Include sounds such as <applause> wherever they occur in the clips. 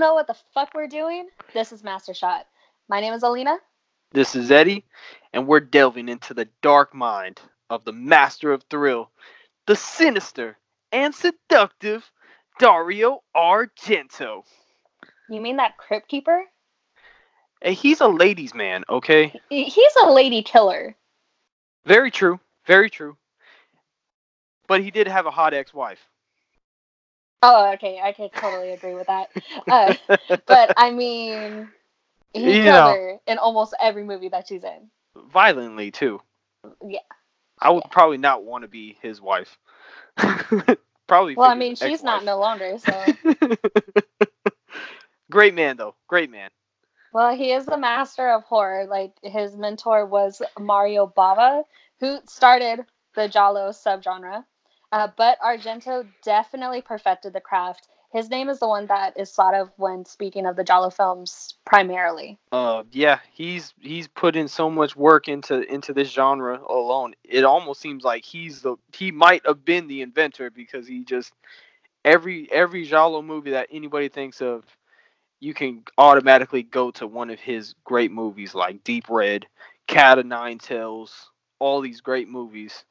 Don't know what the fuck we're doing. This is Master Shot. My name is Alina. This is Eddie, and we're delving into the dark mind of the master of thrill, the sinister and seductive Dario Argento. You mean that crypt keeper? Hey, he's a ladies' man, okay? He's a lady killer. Very true. Very true. But he did have a hot ex-wife. Oh, okay. I could totally agree with that. Uh, but I mean, he You know. her in almost every movie that she's in. Violently too. Yeah. I would Yeah. probably not want to be his wife. <laughs> probably. Well, I mean, she's not ex-wife. no longer. So, <laughs> Great man though. Great man. well, he is the master of horror. Like his mentor was Mario Bava, who started the Giallo subgenre. Uh, but Argento definitely perfected the craft. His name is the one that is thought of when speaking of the Giallo films primarily. Uh, yeah, he's he's put in so much work into into this genre alone. It almost seems like he's the he might have been the inventor because he just every every giallo movie that anybody thinks of, you can automatically go to one of his great movies like Deep Red, Cat of Nine Tails, all these great movies.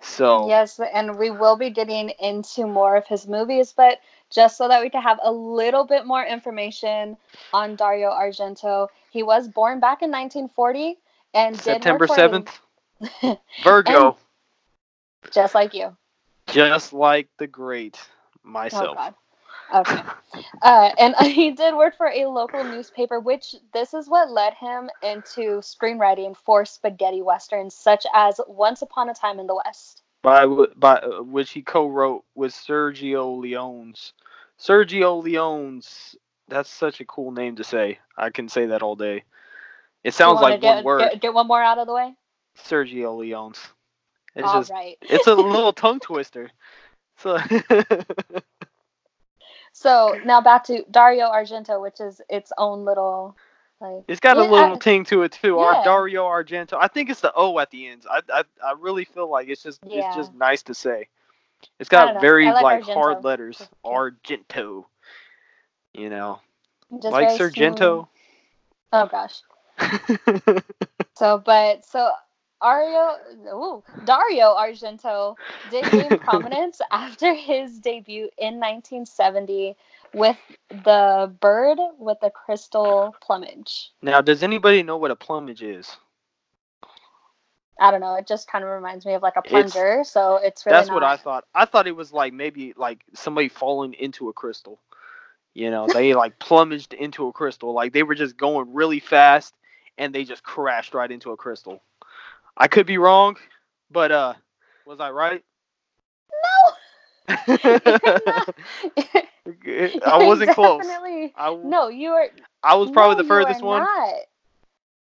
So Yes, and we will be getting into more of his movies, but just so that we can have a little bit more information on Dario Argento, he was born back in 1940 and did September work for a- seventh, <laughs> Virgo, just like you. just like the great Oh myself. God. Okay. Uh, and <laughs> he did work for a local newspaper, which this is what led him into screenwriting for spaghetti westerns, such as Once Upon a Time in the West. by by uh, which he co-wrote with Sergio Leone's. Sergio Leone's. That's such a cool name to say. I can say that all day. It sounds like get, one word. Get, get one more out of the way. Sergio Leone's. It's All just right. it's a little <laughs> tongue twister. So <laughs> So now back to Dario Argento, which is its own little like. it's got a little I- ting to it too. Yeah. Our Dario Argento. I think it's the O at the end. I I, I really feel like it's just Yeah. it's just nice to say. It's got very like like, hard letters. Argento. You know, Just like smooth. Oh gosh. <laughs> So, but so Ario, ooh, Dario Argento did gain <laughs> prominence after his debut in 1970 with the bird with the crystal plumage. now, does anybody know what a plumage is? I don't know. It just kind of reminds me of like a It's- plunger. so it's really That's what I thought. I thought it was like maybe like somebody falling into a crystal. You know, they like <laughs> plumaged into a crystal. Like they were just going really fast and they just crashed right into a crystal. I could be wrong, but uh was I right? No <laughs> <laughs> I wasn't <laughs> close. I, No, you are. I was probably no, the furthest one. Not.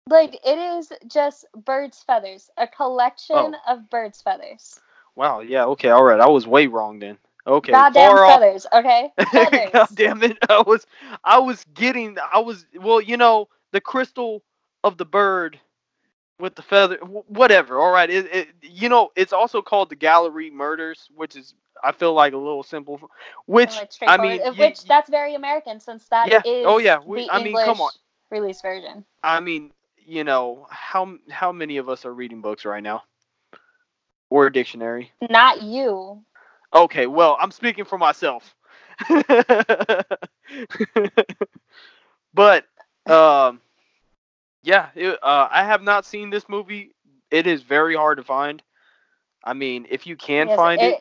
Like it is just birds' feathers, a collection Oh. of birds' feathers. Wow, yeah, okay, all right. I was way wrong then. Okay, Goddamn far off. feathers, okay? Feathers. God damn it! I was, I was getting, I was, well, you know, the crystal of the bird with the feather, whatever. All right, it, it, you know, it's also called the gallery murders, which is, I feel like a little simple. Which Like, I mean, straightforward, you- which that's very American since that is Yeah. Oh, yeah. We- the I mean, come on. release version. I mean, you know, how how many of us are reading books right now, or a dictionary? Not you. Okay, well, I'm speaking for myself. <laughs> but um yeah, it, uh, I have not seen this movie. It is very hard to find. I mean, if you can Yes, find it,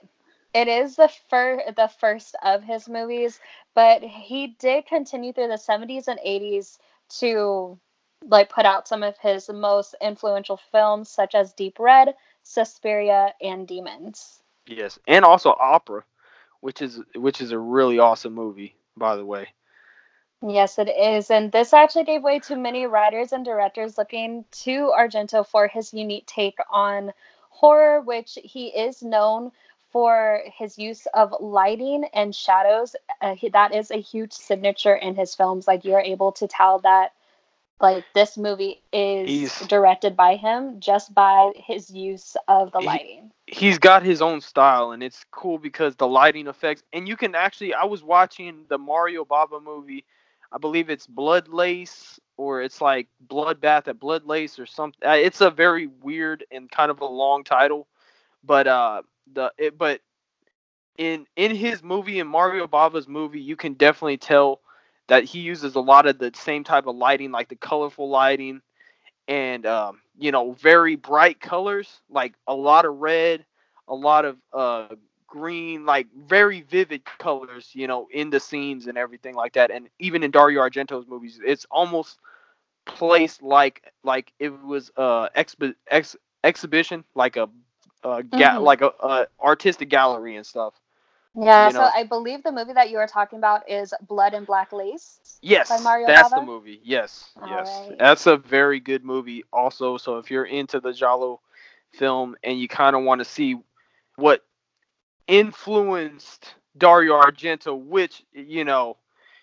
It is the fir- the first of his movies, but he did continue through the 70s and 80s to like put out some of his most influential films such as Deep Red, Suspiria, and Demons. yes, and also Opera, which is which is a really awesome movie, by the way. Yes, it is. And this actually gave way to many writers and directors looking to Argento for his unique take on horror, which he is known for his use of lighting and shadows. Uh, he, that is a huge signature in his films. Like you're able to tell that like this movie is He's- directed by him just by his use of the He- lighting. he's got his own style and it's cool because the lighting effects and you can actually I was watching the Mario Bava movie. I believe it's Blood Lace or it's like Bloodbath at Blood Lace or something. Uh, It's a very weird and kind of a long title, but uh the it, but in in his movie in Mario Bava's movie, you can definitely tell that he uses a lot of the same type of lighting, like the colorful lighting, and um, you know, very bright colors, like a lot of red, a lot of uh, green, like very vivid colors, you know, in the scenes and everything like that. And even in Dario Argento's movies, it's almost placed like like it was uh expi- ex- exhibition, like a uh, ga- Mhm. like a, a artistic gallery and stuff. Yeah, you so. I believe the movie that you are talking about is Blood and Black Lace. Yes, By Mario that's Bava? the movie. Yes, All yes, right. that's a very good movie. Also, so if you're into the Giallo film and you kind of want to see what influenced Dario Argento, which you know,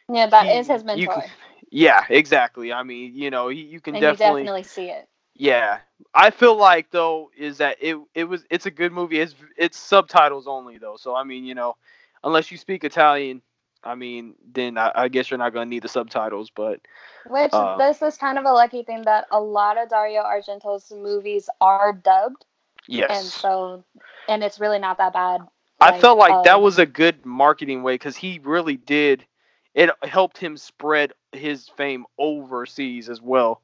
Yeah, that he- is his mentor. can- yeah, exactly. I mean, you know, you, you can and definitely, you definitely see it. yeah. I feel like though is that it it was it's a good movie. It's it's subtitles only though. So I mean, you know, unless you speak Italian, I mean, then I, I guess you're not gonna need the subtitles. But Which Uh, this is kind of a lucky thing that a lot of Dario Argento's movies are dubbed, yes, and so and it's really not that bad. I felt like that um, was a good marketing way because he really did. It helped him spread his fame overseas as well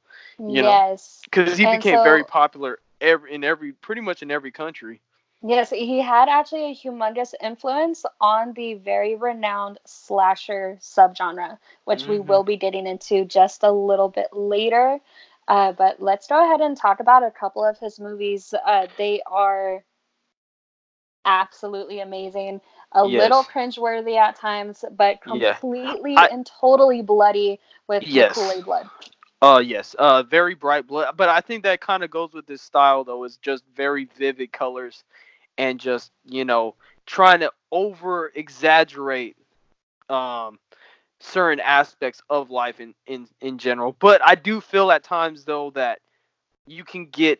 you yes, because he And became very popular every in every pretty much in every country. yes, he had actually a humongous influence on the very renowned slasher subgenre, which we Mhm. will be getting into just a little bit later. Uh, but let's go ahead and talk about a couple of his movies. Uh, they are absolutely amazing. A Yes. little cringeworthy at times, but Yeah. completely I- and totally bloody with Yes. Kool-Aid blood. Uh yes, uh very bright blood, but I think that kind of goes with this style though. Is just very vivid colors, and just you know trying to over exaggerate um certain aspects of life in in in general. But I do feel at times though that you can get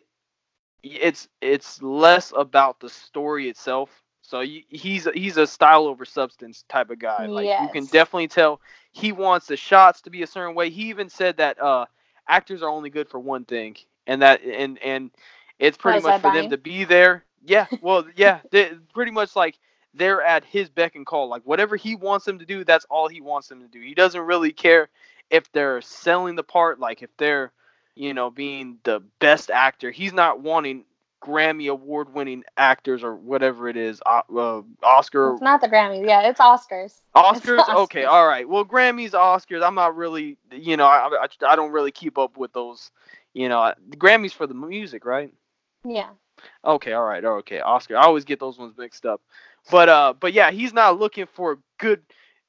it's it's less about the story itself. So you, he's he's a style over substance type of guy. Like you can definitely tell he wants the shots to be a certain way. He even said that uh actors are only good for one thing, and that and and it's pretty much for them to be there. Yeah, well, yeah, they, pretty much like they're at his beck and call. Like whatever he wants them to do, that's all he wants them to do. He doesn't really care if they're selling the part, like if they're you know being the best actor. He's not wanting Grammy award winning actors or whatever it is, uh, uh, Oscar It's not the Grammys. Yeah, it's Oscars. Oscars? It's Okay, all right. Well, Grammys, Oscars. I'm not really, you know, I, I, I don't really keep up with those. You know, the Grammys for the music, right? Yeah. Okay, all right, okay. Oscar. I always get those ones mixed up. But uh, but yeah, he's not looking for good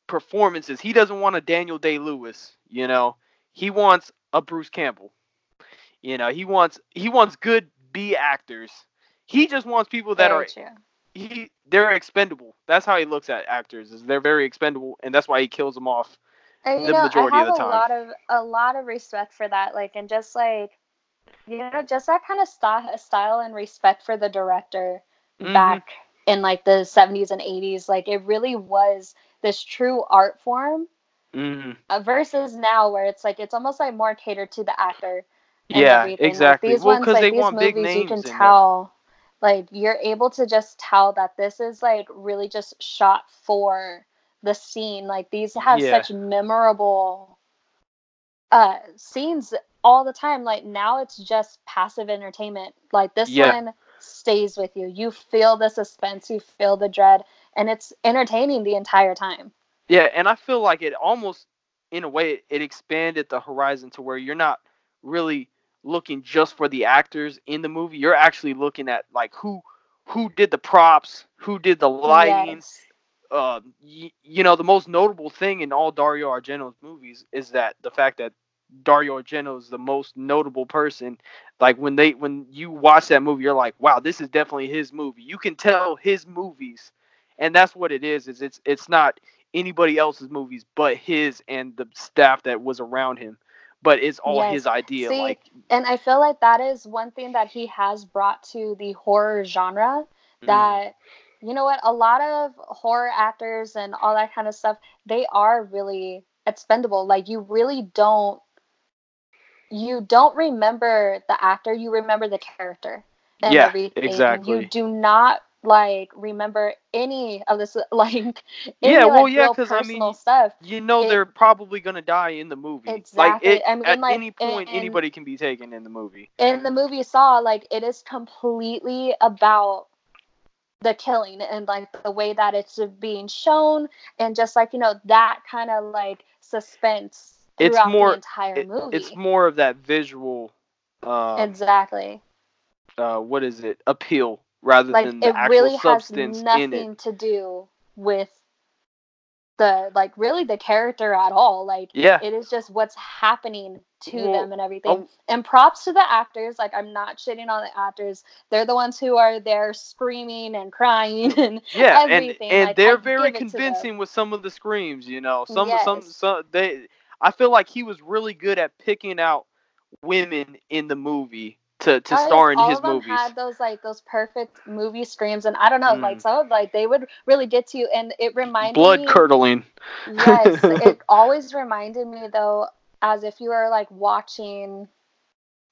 performances. He doesn't want a Daniel Day Lewis. You know, he wants a Bruce Campbell. You know, he wants he wants good B actors. He just wants people that Very are true. he they're expendable. That's how he looks at actors. Is they're very expendable, and that's why he kills them off. And, you the know, majority I of the time. a lot of a lot of respect for that. Like, and just like, you know, just that kind of style, style and respect for the director Mhm. back in like the 70s and 80s. Like, it really was this true art form hmm uh, versus now where it's like it's almost like more catered to the actor. Yeah, everything. Like, exactly. these well, ones, because like they these want big movies, names you can tell, like you're able to just tell that this is like really just shot for the scene. Like these have Yeah. such memorable uh scenes all the time. Like now it's just passive entertainment. Like this Yeah. one stays with you. You feel the suspense, you feel the dread, and it's entertaining the entire time. Yeah, and I feel like it almost, in a way, it expanded the horizon to where you're not really looking just for the actors in the movie. You're actually looking at like who who did the props, who did the lighting. Yes. Uh, y- you know, the most notable thing in all Dario Argento's movies is that the fact that Dario Argento is the most notable person. Like when they when you watch that movie, you're like, wow, this is definitely his movie. You can tell his movies, and that's what it is. Is it's it's not anybody else's movies but his and the staff that was around him. But it's all Yes. his idea. See, like, And I feel like that is one thing that he has brought to the horror genre mm, that you know what a lot of horror actors and all that kind of stuff they are really expendable like you really don't you don't remember the actor you remember the character and Yeah, everything exactly. you do not like remember any of this <laughs> like any, Yeah, well, like, yeah, real 'cause, I mean, personal stuff you know it- they're probably gonna die in the movie. Like, Exactly. it, I mean, at like, any point, and- anybody can be taken in the movie. in the movie Saw, like it is completely about the killing and like the way that it's being shown and just like you know that kind of like suspense It's more- the entire It- movie. it's more of that visual, uh, exactly. uh, what is it? Appeal rather Like than the it actual really has substance in it. nothing to do with the like really the character at all. Like Yeah. it is just what's happening to Well, them and everything. oh. And props to the actors. Like I'm not shitting on the actors. They're the ones who are there screaming and crying <laughs> and Yeah, and everything, and like, they're I very give it to them. convincing with some of the screams. You know, some some some they. I feel like he was really good at picking out women in the movie to to yes, star in all his of them movies. had those like those perfect movie screams, and I don't know, Mm. like some of like they would really get to you, and it reminded Blood me. curdling. Yes, <laughs> it always reminded me though, as if you were like watching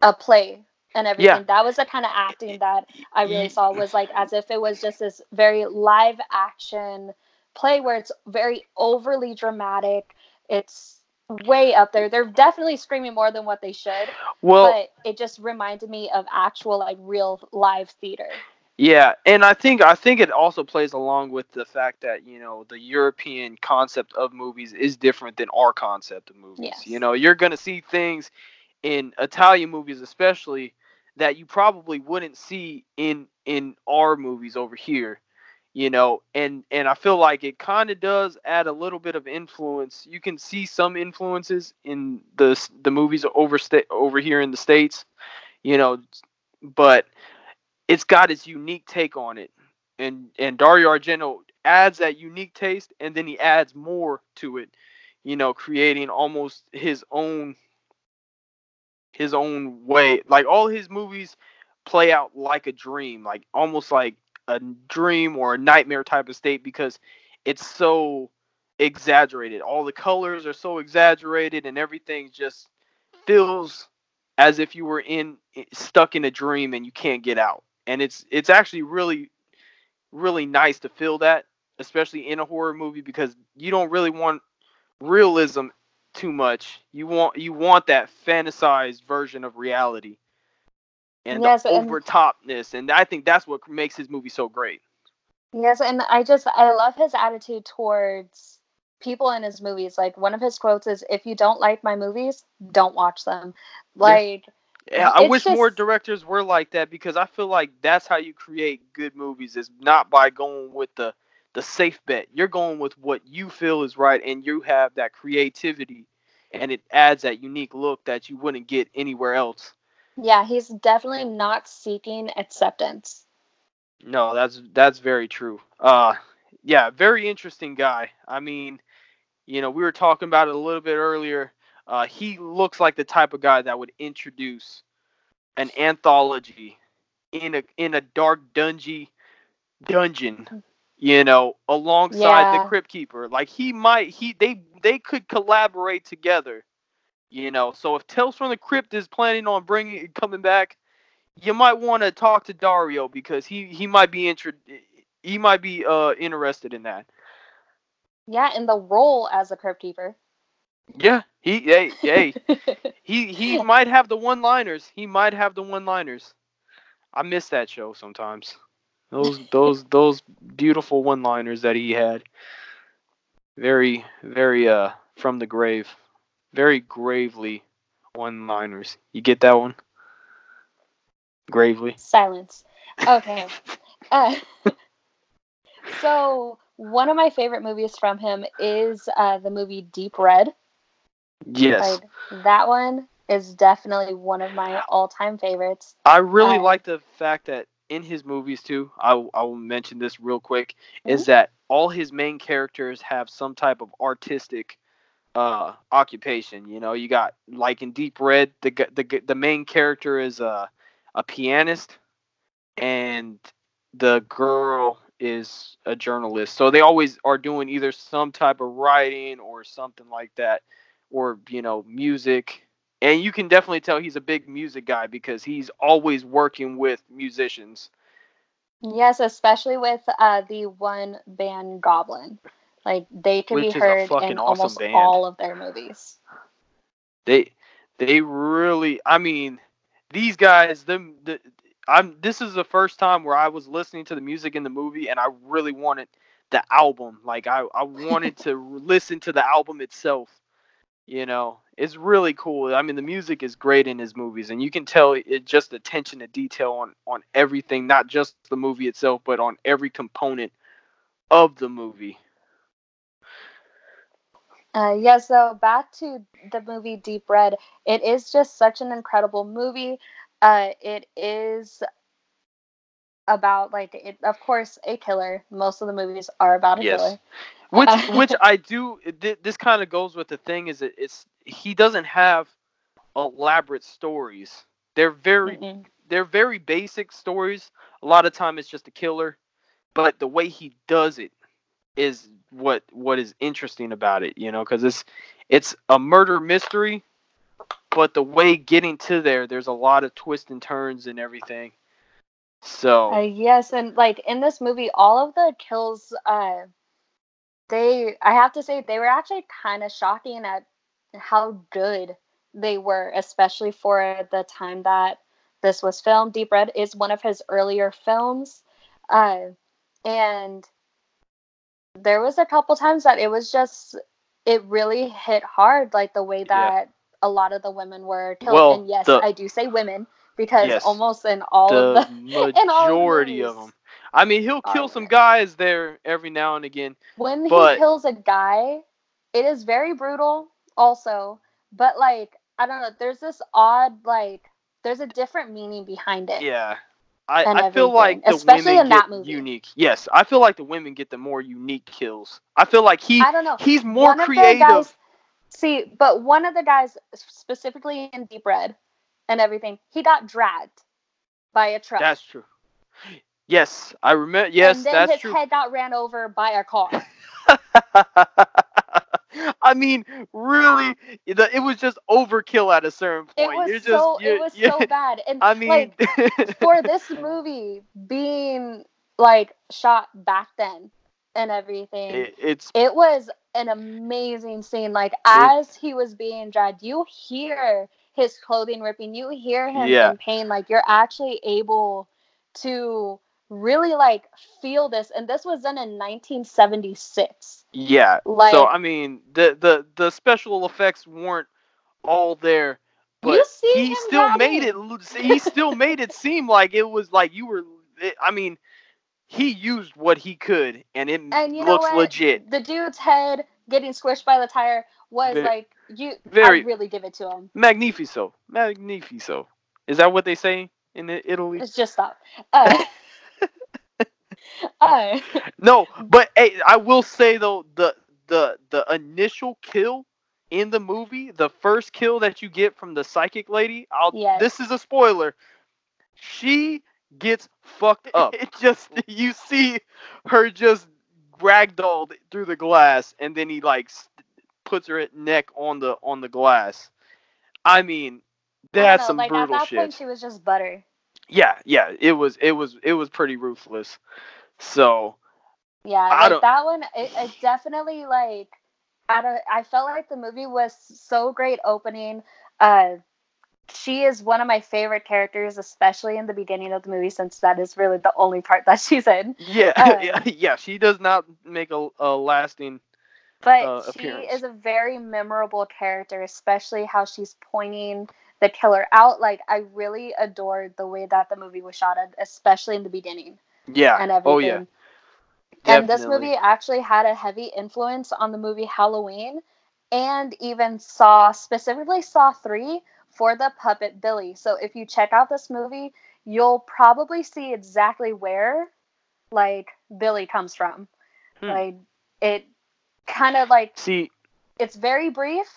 a play and everything. Yeah. That was the kind of acting that I really saw was like as if it was just this very live action play where it's very overly dramatic. It's way up there. They're definitely screaming more than what they should, Well, but it just reminded me of actual like real live theater. Yeah, and I think I think it also plays along with the fact that you know the European concept of movies is different than our concept of movies. Yes. You know, you're gonna see things in Italian movies, especially that you probably wouldn't see in in our movies over here. You know, and and I feel like it kind of does add a little bit of influence. You can see some influences in the the movies over sta- over here in the states. You know, but it's got its unique take on it. And and Dario Argento adds that unique taste and then he adds more to it, you know, creating almost his own his own way. Like all his movies play out like a dream, like almost like a dream or a nightmare type of state because it's so exaggerated. All the colors are so exaggerated and everything just feels as if you were in stuck in a dream and you can't get out. And it's it's actually really really nice to feel that, especially in a horror movie because you don't really want realism too much. You want you want that fantasized version of reality. And Yes, the and- over topness, and I think that's what makes his movie so great. Yes, and I just I love his attitude towards people in his movies. Like one of his quotes is, "If you don't like my movies, don't watch them." Like Yeah, I It's wish more directors were like that because I feel like that's how you create good movies. Is not by going with the the safe bet. You're going with what you feel is right, and you have that creativity, and it adds that unique look that you wouldn't get anywhere else. Yeah, he's definitely not seeking acceptance. No, that's that's very true. Uh, yeah, very interesting guy. I mean, you know, we were talking about it a little bit earlier. Uh, he looks like the type of guy that would introduce an anthology in a in a dark dungy dungeon, you know, alongside the Yeah. Crypt Keeper. Like he might he they they could collaborate together, you know. So if Tales from the Crypt is planning on bringing coming back, you might want to talk to Dario because he he might be inter- he might be uh interested in that. Yeah, in the role as a crypt keeper. Yeah, he hey hey <laughs> he he might have the one liners. He might have the one liners. I miss that show sometimes. Those <laughs> those those beautiful one liners that he had. Very very uh from the grave. Very gravely one liners. You get that one? Gravely. Silence. Okay. <laughs> Uh, so one of my favorite movies from him is uh, the movie Deep Red. Yes. Like, that one is definitely one of my all-time favorites. I really Uh, like the fact that in his movies too, I I will mention this real quick, Mm-hmm. is that all his main characters have some type of artistic uh occupation. You know, you got like in Deep Red, the the the main character is a a pianist, and the girl is a journalist. So they always are doing either some type of writing or something like that, or you know, music. And you can definitely tell he's a big music guy because he's always working with musicians. Yes, especially with uh, the one band Goblin. Like they can Which be heard in awesome almost band. all of their movies. They they really I mean, these guys them the I'm this is the first time where I was listening to the music in the movie and I really wanted the album. Like I I wanted to listen to the album itself. You know, it's really cool. I mean, the music is great in his movies, and you can tell it just attention to detail on on everything, not just the movie itself, but on every component of the movie. Uh, yeah, so back to the movie Deep Red. It is just such an incredible movie. Uh, it is about like it, of course a killer. Most of the movies are about a Yes. killer. Which <laughs> which I do. th- This kind of goes with the thing is that it's he doesn't have elaborate stories. They're very Mm-mm. they're very basic stories. A lot of time it's just a killer, but the way he does it is what what is interesting about it, you know, because it's it's a murder mystery, but the way getting to there, there's a lot of twists and turns and everything. So Uh, yes, and like in this movie, all of the kills, uh, they I have to say they were actually kind of shocking at how good they were, especially for the time that this was filmed. Deep Red is one of his earlier films, uh, and there was a couple times that it was just it really hit hard, like the way Yeah. that a lot of the women were killed. Well, and yes, the- I do say women because Yes. almost in all the of the <laughs> of majority of them. I mean, he'll kill some guys there every now and again. when But- he kills a guy, it is very brutal also, but like I don't know, there's this odd like there's a different meaning behind it. Yeah. I, I feel like the especially women in that movie. unique. Yes, I feel like the women get the more unique kills. I feel like he I don't know. he's more one creative. guys, see, but one of the guys specifically in Deep Red and everything, he got dragged by a truck. That's true. Yes, I remember. Yes, and then that's his true. head got ran over by a car. <laughs> I mean, really, the, it was just overkill at a certain point. It was just, so it was so bad. And <laughs> I mean, like <laughs> for this movie being like shot back then and everything, it, it's it was an amazing scene. Like as he was being dragged, you hear his clothing ripping, you hear him Yeah. in pain. Like you're actually able to really like feel this. And this was done in 1976. yeah. Like so I mean, the the the special effects weren't all there, but You see he still made it. He still made it seem like it was like you were. It, I mean, he used what he could, and it and looks legit. The dude's head getting squished by the tire was Ve- like you. very- I really give it to him. Magnifico, magnifico. Is that what they say in Italy? It's just stop. Uh, <laughs> No, <laughs> but hey, I will say though the the the initial kill in the movie, the first kill that you get from the psychic lady, I'll Yes. this is a spoiler. She gets fucked <laughs> up. It <laughs> just you see her just ragdolled through the glass and then he like puts her neck on the on the glass. I mean, I that's know, some like brutal at that shit. point she was just butter. Yeah, yeah, it was it was it was pretty ruthless. So, Yeah, I like don't- that one. It, it definitely like. I don't. I felt like the movie was so great opening. Uh, she is one of my favorite characters, especially in the beginning of the movie, since that is really the only part that <laughs> she's in. Yeah, Uh, <laughs> yeah, yeah. She does not make a, a lasting. But uh, she appearance. is a very memorable character, especially how she's pointing the killer out. Like I really adored the way that the movie was shot, at, especially in the beginning Yeah. and everything. Oh yeah. And this movie actually had a heavy influence on the movie Halloween and even Saw, specifically Saw 3 for the puppet Billy. So if you check out this movie, you'll probably see exactly where like Billy comes from. Hmm. Like it kind of like See, it's very brief,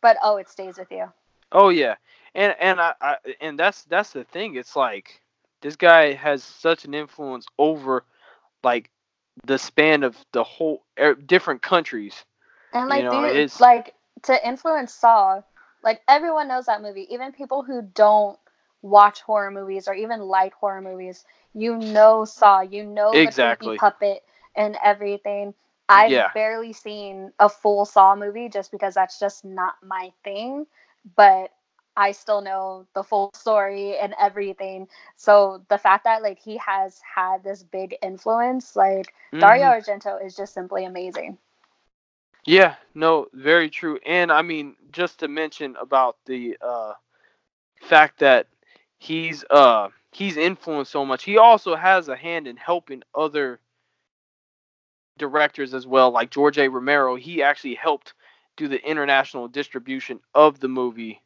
but oh, it stays with you. Oh yeah, and and I, I and that's that's the thing. It's like this guy has such an influence over like the span of the whole er, different countries. And like You know, these- it's- like to influence Saw, like everyone knows that movie. Even people who don't watch horror movies or even like horror movies, you know Saw, you know the Exactly. creepy puppet and everything. I've Yeah. barely seen a full Saw movie just because that's just not my thing, but I still know the full story and everything. So the fact that like he has had this big influence, like Dario Mhm. Argento is just simply amazing. Yeah, no, very true. And I mean, just to mention about the uh fact that he's uh he's influenced so much. He also has a hand in helping other directors as well, like George A. Romero. He actually helped do the international distribution of the movie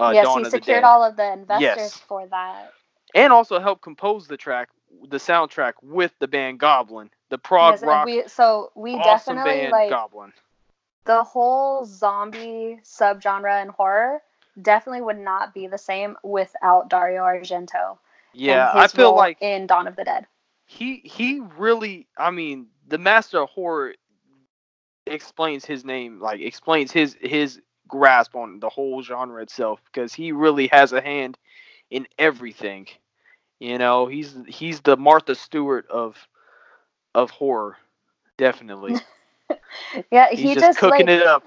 uh, yes, Dawn he secured all of the investors Yes. for that. and also helped compose the track, the soundtrack with the band Goblin, the prog Yes, rock we so we awesome definitely band like Goblin. the whole zombie subgenre and horror definitely would not be the same without Dario Argento. Yeah, I feel like in Dawn of the Dead. he he really i mean the master of horror explains his name like explains his his grasp on the whole genre itself because he really has a hand in everything you know? He's he's the martha stewart of of horror definitely. <laughs> Yeah, he's he just, just, cooking like it up.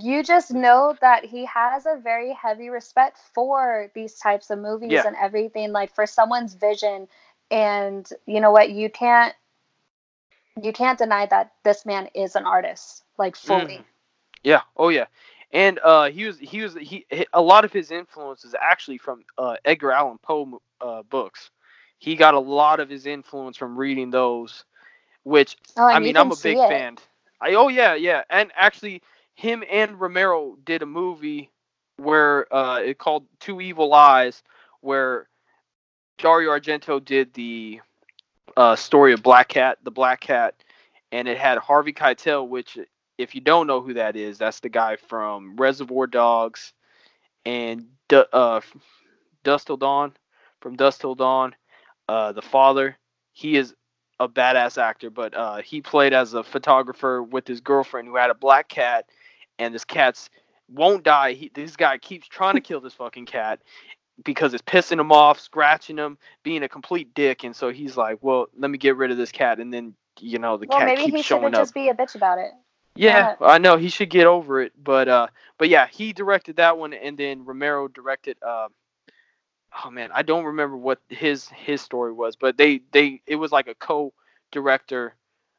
you just know that he has a very heavy respect for these types of movies Yeah. and everything like for someone's vision. And you know what? You can't you can't deny that this man is an artist like fully. Mhm. yeah. Oh yeah and uh he was he was he a lot of his influence is actually from uh edgar allan poe uh books he got a lot of his influence from reading those which oh, I mean, I'm a big it. fan. I oh yeah, yeah, and actually, him and Romero did a movie where uh, it called Two Evil Eyes, where Dario Argento did the uh, story of Black Cat, the Black Cat, and it had Harvey Keitel, which if you don't know who that is, that's the guy from Reservoir Dogs and uh, Dusk Till Dawn, from Dusk Till Dawn, uh, the father. He is a badass actor, but uh, he played as a photographer with his girlfriend who had a black cat, and this cat's won't die. He, this guy keeps trying to kill this fucking cat because it's pissing him off, scratching him, being a complete dick, and so he's like, "Well, let me get rid of this cat," and then you know the well cat maybe keeps he should showing up. just be a bitch about it Yeah, Yeah. I know he should get over it, but uh, but yeah, he directed that one, and then Romero directed. Uh, oh man, I don't remember what his his story was, but they they it was like a co-director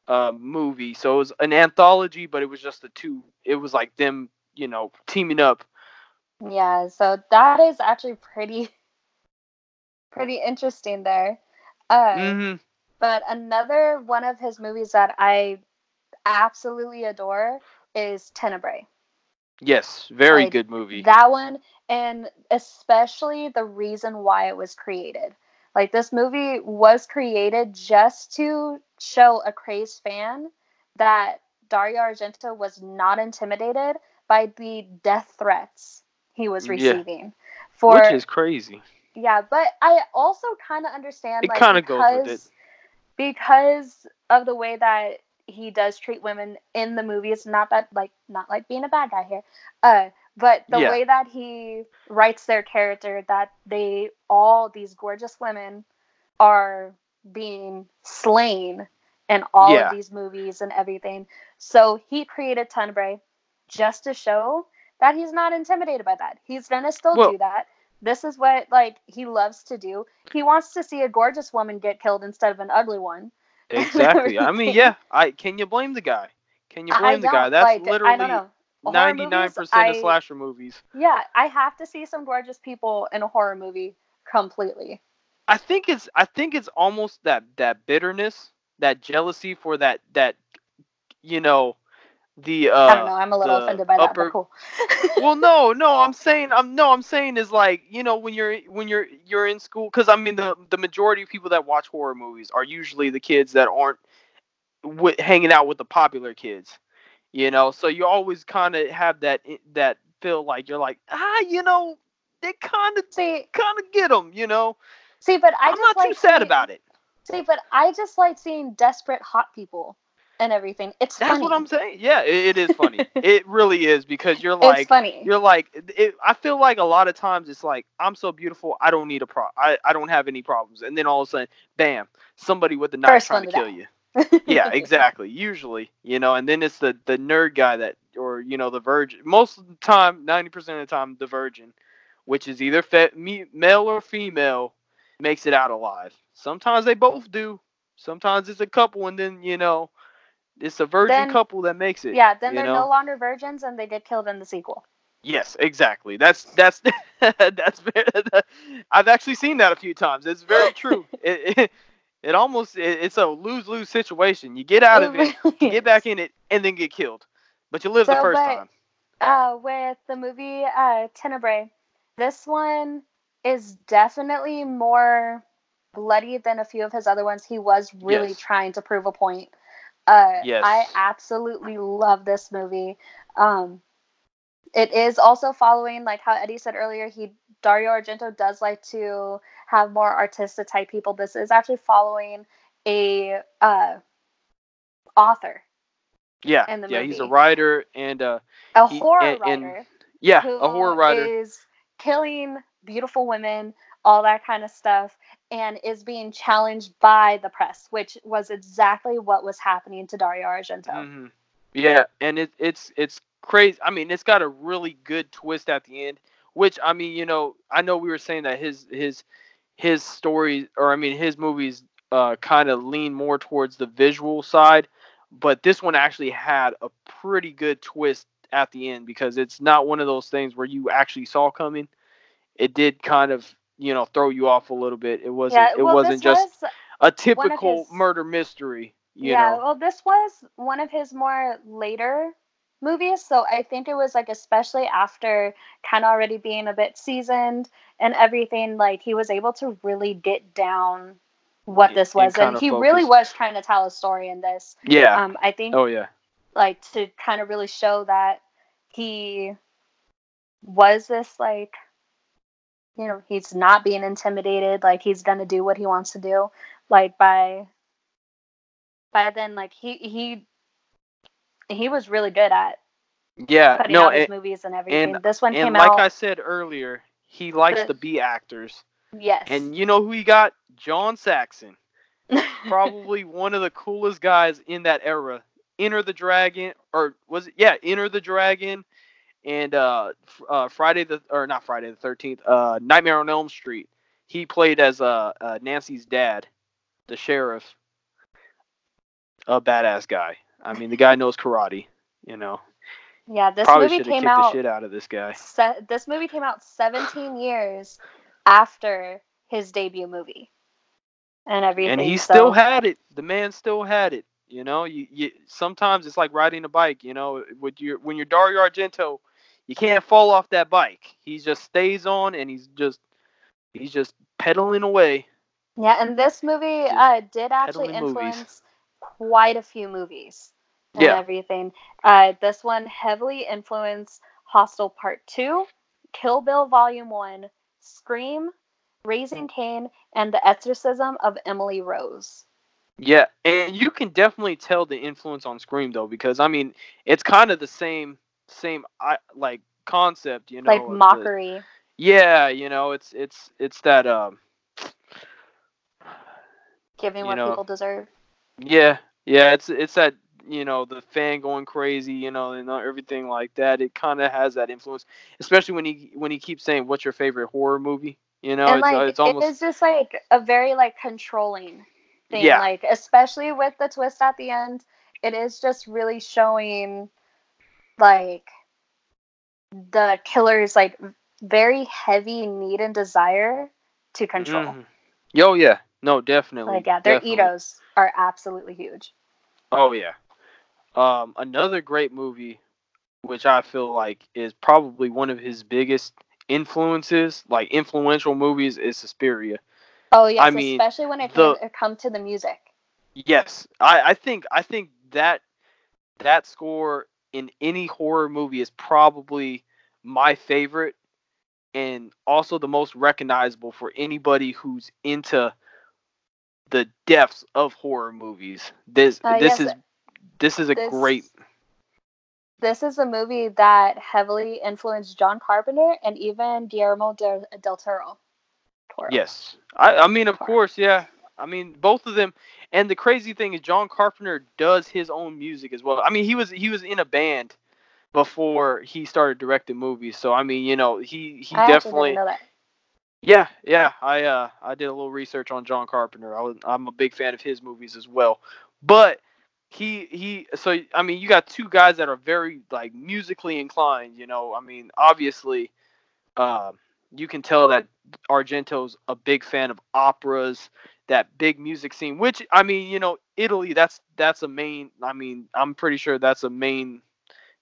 uh, movie, so it was an anthology, but it was just the two. It was like them, you know, teaming up. Yeah, so that is actually pretty pretty interesting there. Uh, hmm But another one of his movies that I absolutely adore is Tenebrae. Yes, very Like, good movie. That one, and especially the reason why it was created. Like this movie was created just to show a crazed fan that Dario Argento was not intimidated by the death threats he was Yeah. receiving. For which is crazy. yeah, but I also kind of understand It like kinda goes with it. because of the way that he does treat women in the movies. Not that like not like being a bad guy here, uh, but the Yeah. way that he writes their character that they all these gorgeous women are being slain in all Yeah. of these movies and everything. So he created Tenebrae just to show that he's not intimidated by that. He's gonna still Well- do that. This is what like he loves to do. He wants to see a gorgeous woman get killed instead of an ugly one. Exactly. I mean, yeah. <laughs> I can you blame the guy? Can you blame the guy? That's like, literally I don't know. Horror ninety nine movies, percent of slasher movies. Yeah, I have to see some gorgeous people in a horror movie completely. I think it's I think it's almost that that bitterness, that jealousy for that that you know the uh I don't know. I'm a little offended by that, upper- but cool. <laughs> well no no i'm saying i'm no i'm saying is like you know when you're when you're you're in school because i mean the the majority of people that watch horror movies are usually the kids that aren't wi- hanging out with the popular kids You know, so you always kind of have that that feel like you're like ah, you know, they kind of See, kind of get them. You know, see, but I I'm just not like too sad seeing- about it. See, but I just like seeing desperate hot people and everything. It's That's funny. what I'm saying. Yeah, it, it is funny. <laughs> it really is because you're like it's funny. you're like it, I feel like a lot of times it's like I'm so beautiful I don't need a pro I, I don't have any problems and then all of a sudden bam somebody with a knife First trying to kill you. <laughs> Yeah, exactly. Usually, you know, and then it's the the nerd guy that or you know the virgin. Most of the time, 90% of the time the virgin, which is either fe- me, male or female makes it out alive. Sometimes they both do. Sometimes it's a couple and then, you know, it's a virgin Then- couple that makes it. yeah, then they're know? no longer virgins and they get killed in the sequel. Yes, exactly. That's that's <laughs> that's very, <laughs> I've actually seen that a few times. It's very true. <laughs> It it, it almost it, it's a lose lose situation. You get out of it, really you get back in it, and then get killed, but you live the first but- time. uh, with the movie uh, Tenebrae, this one is definitely more bloody than a few of his other ones. He was really Yes. trying to prove a point. Uh, Yes. I absolutely love this movie. Um, it is also following, like how Eddie said earlier, he Dario Argento does like to have more artistic type people. This is actually following a uh, author, Yeah, in the yeah. He's a writer and uh a He- horror and- and writer. yeah, who a horror writer. is killing beautiful women, all that kind of stuff, and is being challenged by the press, which was exactly what was happening to Dario Argento. hmm Yeah, and it, it's it's crazy. I mean, it's got a really good twist at the end. Which I mean, you know, I know we were saying that his his his stories, or I mean, his movies, uh, kind of lean more towards the visual side, but this one actually had a pretty good twist at the end because it's not one of those things where you actually saw coming. It did kind of you know throw you off a little bit. It wasn't yeah, it well, wasn't just was, a typical his- murder mystery. You yeah, know. well, this was one of his more later movies, so I think it was like especially after kind of already being a bit seasoned and everything, like he was able to really get down what this was, and, kinda he really was trying to tell a story in this. Yeah. Um, I think oh yeah. like to kind of really show that he was this like you know he's not being intimidated like he's gonna do what he wants to do like by by then like he he he was really good at Yeah. putting No. out his And, movies and everything and- this one and came like out I said earlier, he likes The- to be actors. yes And you know who he got? John Saxon. <laughs> Probably one of the coolest guys in that era. Enter the Dragon, or was it? Yeah, Enter the Dragon, and uh, uh Friday the or not Friday the Thirteenth. Uh, Nightmare on Elm Street. He played as uh, uh Nancy's dad, the sheriff. A badass guy. I mean, the guy knows karate. You know, yeah this probably movie came kicked the out shit out of this guy. se- this movie came out 17 years after his debut movie and everything and he so- still had it. The man still had it. You know, you, you sometimes it's like riding a bike. You know, with your when you're Dario Argento, you can't fall off that bike. He just stays on, and he's just he's just pedaling away. Yeah, and this movie uh, did actually peddling movies. influence quite a few movies and Yeah. everything. Uh, this one heavily influenced Hostel Part 2, Kill Bill Volume 1, Scream, Raising Cain, and The Exorcism of Emily Rose. Yeah, and you can definitely tell the influence on Scream though, because I mean, it's kind of the same same I like concept. You know, like of the- mockery. yeah, you know, it's it's it's that um. Giving what know, people deserve. Yeah, yeah, it's it's that you know the fan going crazy, you know, and everything like that. It kind of has that influence, especially when he when he keeps saying, "What's your favorite horror movie?" You know, and it's uh, like it's almost it is just like a very like controlling thing Yeah. like especially with the twist at the end it is just really showing like the killer's like very heavy need and desire to control Mhm. Yo, yeah, no, definitely. like yeah their definitely. egos are absolutely huge Oh yeah. Um, another great movie, which I feel like is probably one of his biggest influences, like influential movies, is Suspiria. oh yes I mean, especially when it the- came, it come to the music Yes, I, I think I think that that score in any horror movie is probably my favorite and also the most recognizable for anybody who's into the depths of horror movies. This Uh, this yes, is this is a this- great This is a movie that heavily influenced John Carpenter and even Guillermo del, del Toro. Toro. Yes. I, I mean, of Car- course, yeah. I mean, both of them. And the crazy thing is, John Carpenter does his own music as well. I mean, he was he was in a band before he started directing movies. So I mean, you know, he he I definitely. didn't know that. Yeah, yeah. I uh I did a little research on John Carpenter. I was I'm a big fan of his movies as well. But he he so I mean you got two guys that are very like musically inclined, you know. I mean, obviously uh, you can tell that Argento's a big fan of operas, that big music scene, which I mean, you know, Italy that's that's a main I mean, I'm pretty sure that's a main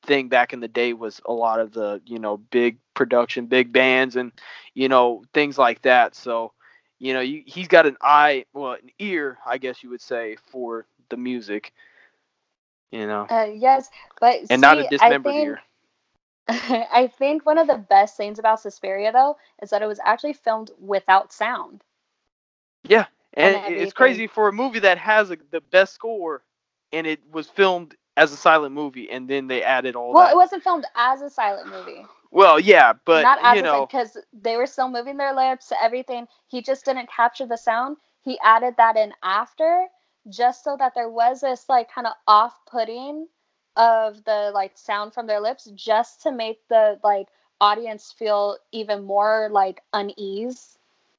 thing back in the day was a lot of the, you know, big production, big bands and you know, things like that. So, you know, you, he's got an eye, well, an ear, I guess you would say, for the music. You know, Uh, yes, but and not a see, dismembered think, ear. <laughs> I think one of the best things about Suspiria though is that it was actually filmed without sound. Yeah, and it's crazy for a movie that has a, the best score, and it was filmed as a silent movie, and then they added all that. well, that. it wasn't filmed as a silent movie. well, yeah, but not as you a know, because they were still moving their lips, everything. He just didn't capture the sound. He added that in after, just so that there was this like kind of off-putting of the like sound from their lips, just to make the like audience feel even more like unease.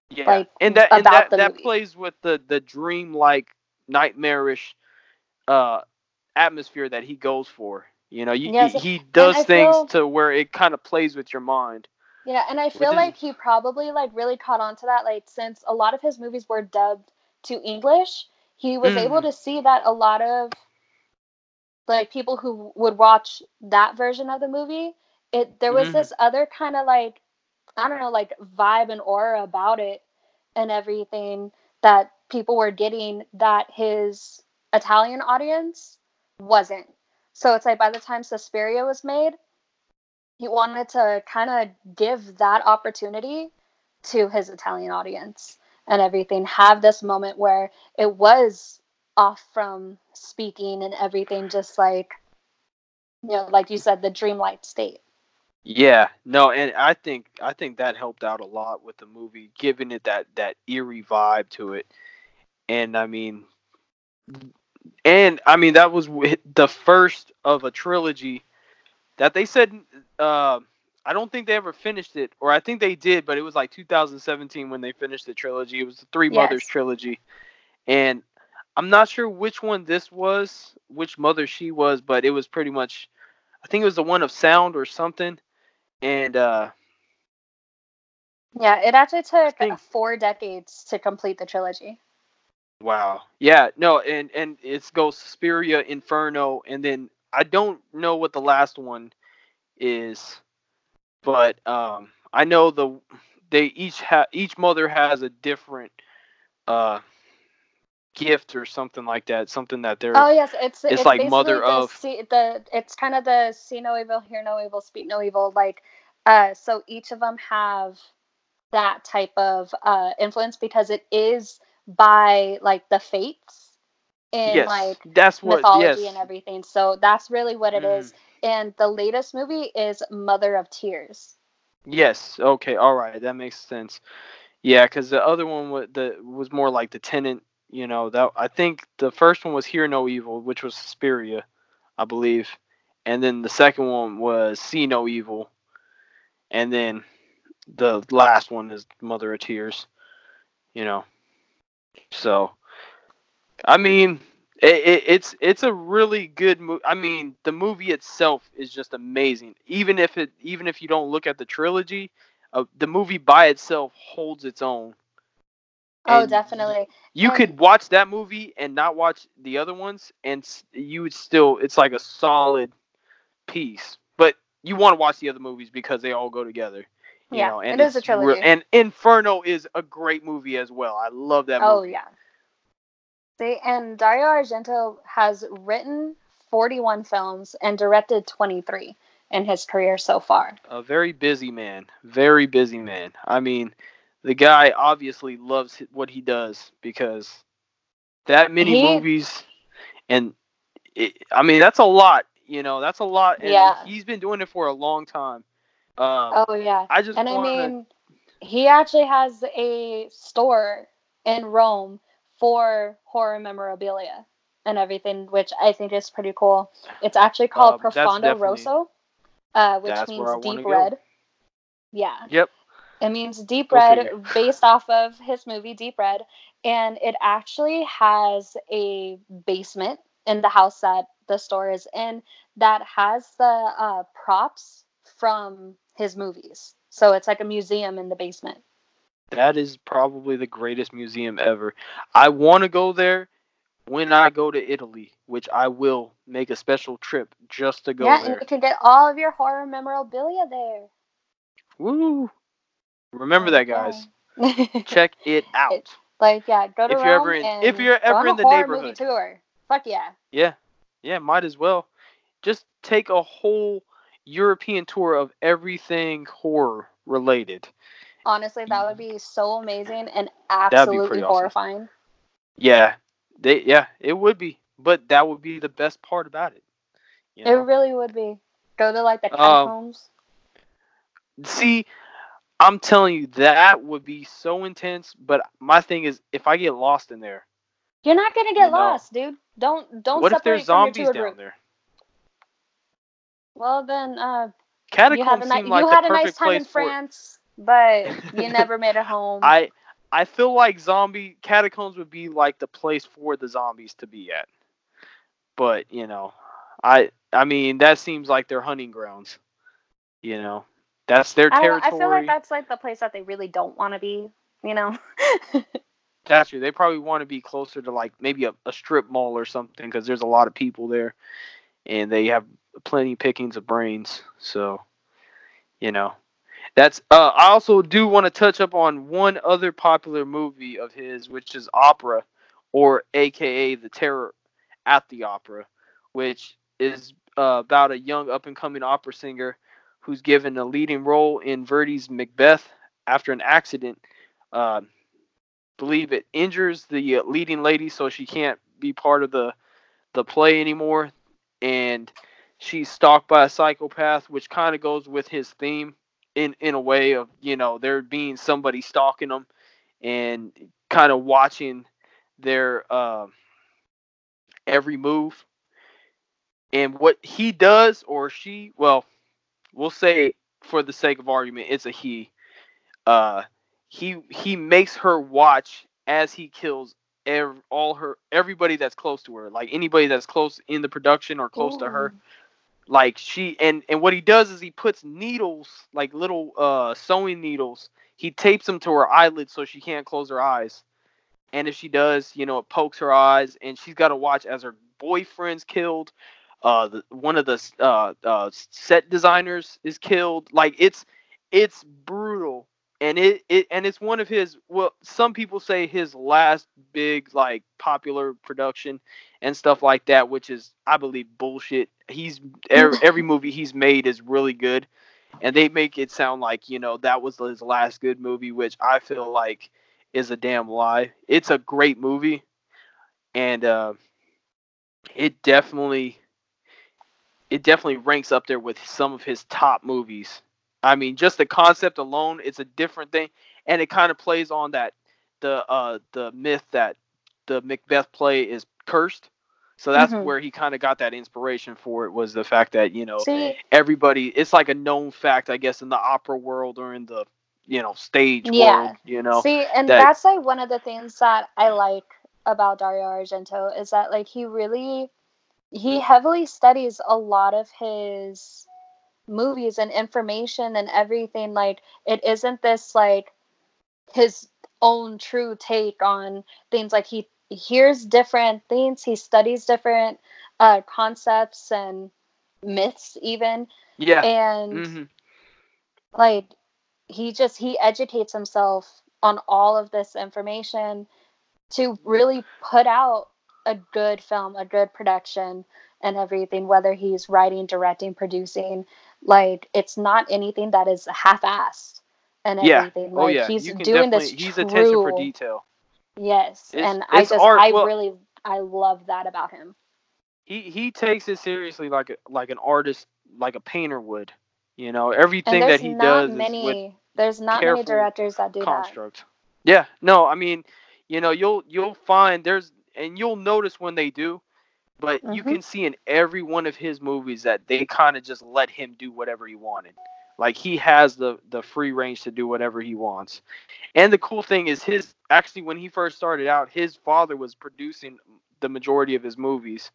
Yeah, like, and that and that, that movie. plays with the the dream-like, nightmarish, uh, atmosphere that he goes for. You know, you, Yes, he, he does things feel- to where it kind of plays with your mind. Yeah, and I feel like he probably like really caught on to that, like since a lot of his movies were dubbed to English, he was Mm. able to see that a lot of like people who would watch that version of the movie, it there was Mhm. this other kind of like I don't know, like vibe and aura about it and everything that people were getting that his Italian audience wasn't. So it's like by the time Suspiria was made, he wanted to kind of give that opportunity to his Italian audience and everything. Have this moment where it was off from speaking and everything, just like, you know, like you said, the dreamlike state. Yeah, no, and I think I think that helped out a lot with the movie, giving it that that eerie vibe to it. And I mean, and I mean that was <laughs> the first of a trilogy that they said. Uh, I don't think they ever finished it, or I think they did, but it was like 2017 when they finished the trilogy. It was the Three Mothers trilogy, and I'm not sure which one this was, which mother she was, but it was pretty much. I think it was the one of sound or something and uh Yeah, it actually took think- four decades to complete the trilogy. wow yeah no and and it goes Suspiria Inferno and then I don't know what the last one is but um I know the they each have each mother has a different uh gift or something like that something that they're Oh yes, it's It's it's, like mother the, of- see, the it's kind of the see no evil, hear no evil, speak no evil. Like, uh, so each of them have that type of uh influence because it is by like the fates in yes like that's what mythology yes and everything. So that's really what it Mhm. is. And the latest movie is Mother of Tears. Yes. Okay. All right. That makes sense. Yeah, because the other one was the was more like the tenant. You know that I think the first one was Hear No Evil, which was Suspiria, I believe, and then the second one was See No Evil, and then the last one is Mother of Tears. You know, so I mean, it, it, it's it's a really good movie. I mean, the movie itself is just amazing. Even if it even if you don't look at the trilogy, uh, the movie by itself holds its own. Oh, definitely. You And- could watch that movie and not watch the other ones, and you would still. It's like a solid piece. But you want to watch the other movies because they all go together. You Yeah, know, and it is a it's re- trilogy. and Inferno is a great movie as well. I love that Oh movie. Oh, yeah. See, and Dario Argento has written 41 films and directed 23 in his career so far. A very busy man. Very busy man. I mean, the guy obviously loves what he does because that many He- movies and it, I mean that's a lot, you know, that's a lot and Yeah. he's been doing it for a long time. Um, Oh yeah. I just And I wanna- mean, he actually has a store in Rome for horror memorabilia and everything, which I think is pretty cool. It's actually called that's Profondo Rosso, uh, which means I deep go. red. Yeah. Yep. It means deep red based off of his movie Deep Red. And it actually has a basement in the house that the store is in that has the uh, props from his movies. So it's like a museum in the basement. That is probably the greatest museum ever. I want to go there when I go to Italy, which I will make a special trip just to go yeah, there. and you can get all of your horror memorabilia there. Woo! Remember that, guys. <laughs> Check it out. like, yeah, go to If you're ever in- if you're ever in the neighborhood. movie tour. Fuck yeah. Yeah, yeah, might as well. Just take a whole European tour of everything horror related. Honestly, that would be so amazing and absolutely pretty awesome. horrifying. Yeah, they yeah, it would be, but that would be the best part about it. You It really would be. Go to like the Um, catacombs. See, I'm telling you, that would be so intense. But my thing is, if I get lost in there, You're not gonna get you know, lost, dude. Don't don't what if there's zombies down group. there? Well then, uh, you Catacombs had a seem like you had a nice time in. France, but you <laughs> never made it home. I I feel like zombie catacombs would be like the place for the zombies to be at. But you know, I I mean that seems like their hunting grounds. You know, that's their I, territory. I feel like that's like the place that they really don't want to be. You know. <laughs> That's true. They probably want to be closer to like maybe a, a strip mall or something because there's a lot of people there, and they have plenty pickings of brains. So, you know, that's. Uh, I also do want to touch up on one other popular movie of his, which is Opera, or AKA The Terror at the Opera, which is uh, about a young up and coming opera singer who's given a leading role in Verdi's Macbeth after an accident. Uh, believe it injures the uh, leading lady so she can't be part of the the play anymore and she's stalked by a psychopath which kind of goes with his theme in in a way of you know there being somebody stalking them and kind of watching their uh, every move and what he does or she well we'll say for the sake of argument it's a he. Uh he he makes her watch as he kills ev- all her everybody that's close to her like anybody that's close in the production or close to her. Like she and and what he does is he puts needles like little uh sewing needles. He tapes them to her eyelids so she can't close her eyes. And if she does you know it pokes her eyes and she's got to watch as her boyfriend's killed uh the, one of the uh, uh set designers is killed. Like it's it's brutal. And it, it and it's one of his well some people say his last big like popular production and stuff like that which is i believe bullshit. He's <laughs> every, every movie he's made is really good. And they make it sound like you know that was his last good movie which i feel like is a damn lie. It's a great movie. And uh it definitely it definitely ranks up there with some of his top movies I mean, just the concept alone, it's a different thing, and it kind of plays on that the uh the myth that the Macbeth play is cursed. So that's Mhm. where he kind of got that inspiration for it was the fact that you know See, everybody it's like a known fact I guess in the opera world or in the you know stage Yeah. world you know see, and that- that's like one of the things that I like about Dario Argento is that like he really he heavily studies a lot of his movies and information and everything like it isn't this like his own true take on things like he hears different things he studies different uh concepts and myths even yeah. and hmm like he just he educates himself on all of this information to really put out a good film a good production and everything, whether he's writing, directing, producing. Like it's not anything that is half-assed and Yeah. everything. Oh yeah. he's doing this. He's true. attention for detail. Yes, It's- and I just art- I well- really I love that about him. He he takes it seriously like a, like an artist, like a painter would. You know, everything that he does is many with there's not many directors that do that. construct. Yeah, no, I mean, you know, you'll you'll find there's and you'll notice when they do, but you Mhm. can see in every one of his movies that they kind of just let him do whatever he wanted. Like he has the the free range to do whatever he wants. And the cool thing is his actually when he first started out, his father was producing the majority of his movies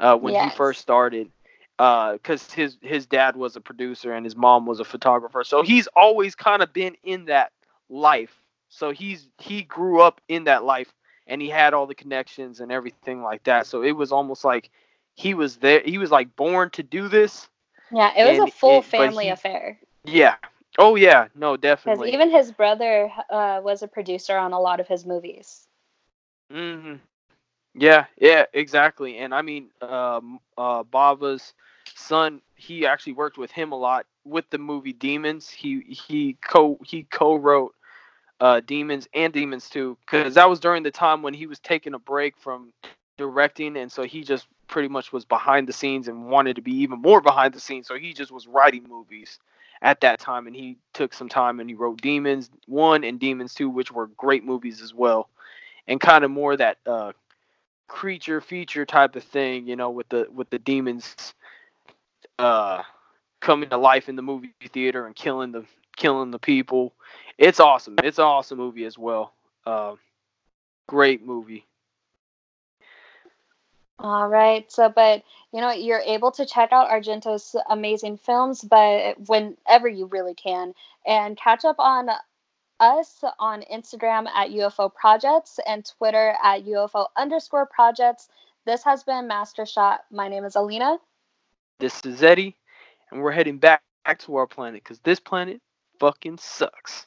uh, when he first started because his his dad was a producer and his mom was a photographer so he's always kind of been in that life so he's he grew up in that life and he had all the connections and everything like that so it was almost like he was there he was like born to do this Yeah, it was a full it- family he- affair. yeah oh yeah no Because definitely even his brother uh, was a producer on a lot of his movies. hmm Yeah, yeah, exactly. And I mean, um, uh, Bava's son, he actually worked with him a lot with the movie Demons. He he co he co-wrote uh, Demons and Demons 2 because that was during the time when he was taking a break from directing, and so he just pretty much was behind the scenes and wanted to be even more behind the scenes. So he just was writing movies at that time, and he took some time and he wrote Demons 1 and Demons 2, which were great movies as well, and kind of more that uh, creature feature type of thing, you know, with the with the demons uh coming to life in the movie theater and killing the killing the people. It's awesome. It's an awesome movie as well. Uh, great movie. All right. So, but you know, you're able to check out Argento's amazing films, but whenever you really can, and catch up on us on Instagram at UFO Projects and Twitter at UFO underscore projects. This has been Master Shot. My name is Alina. This is Eddie, and we're heading back, back to our planet because this planet fucking sucks.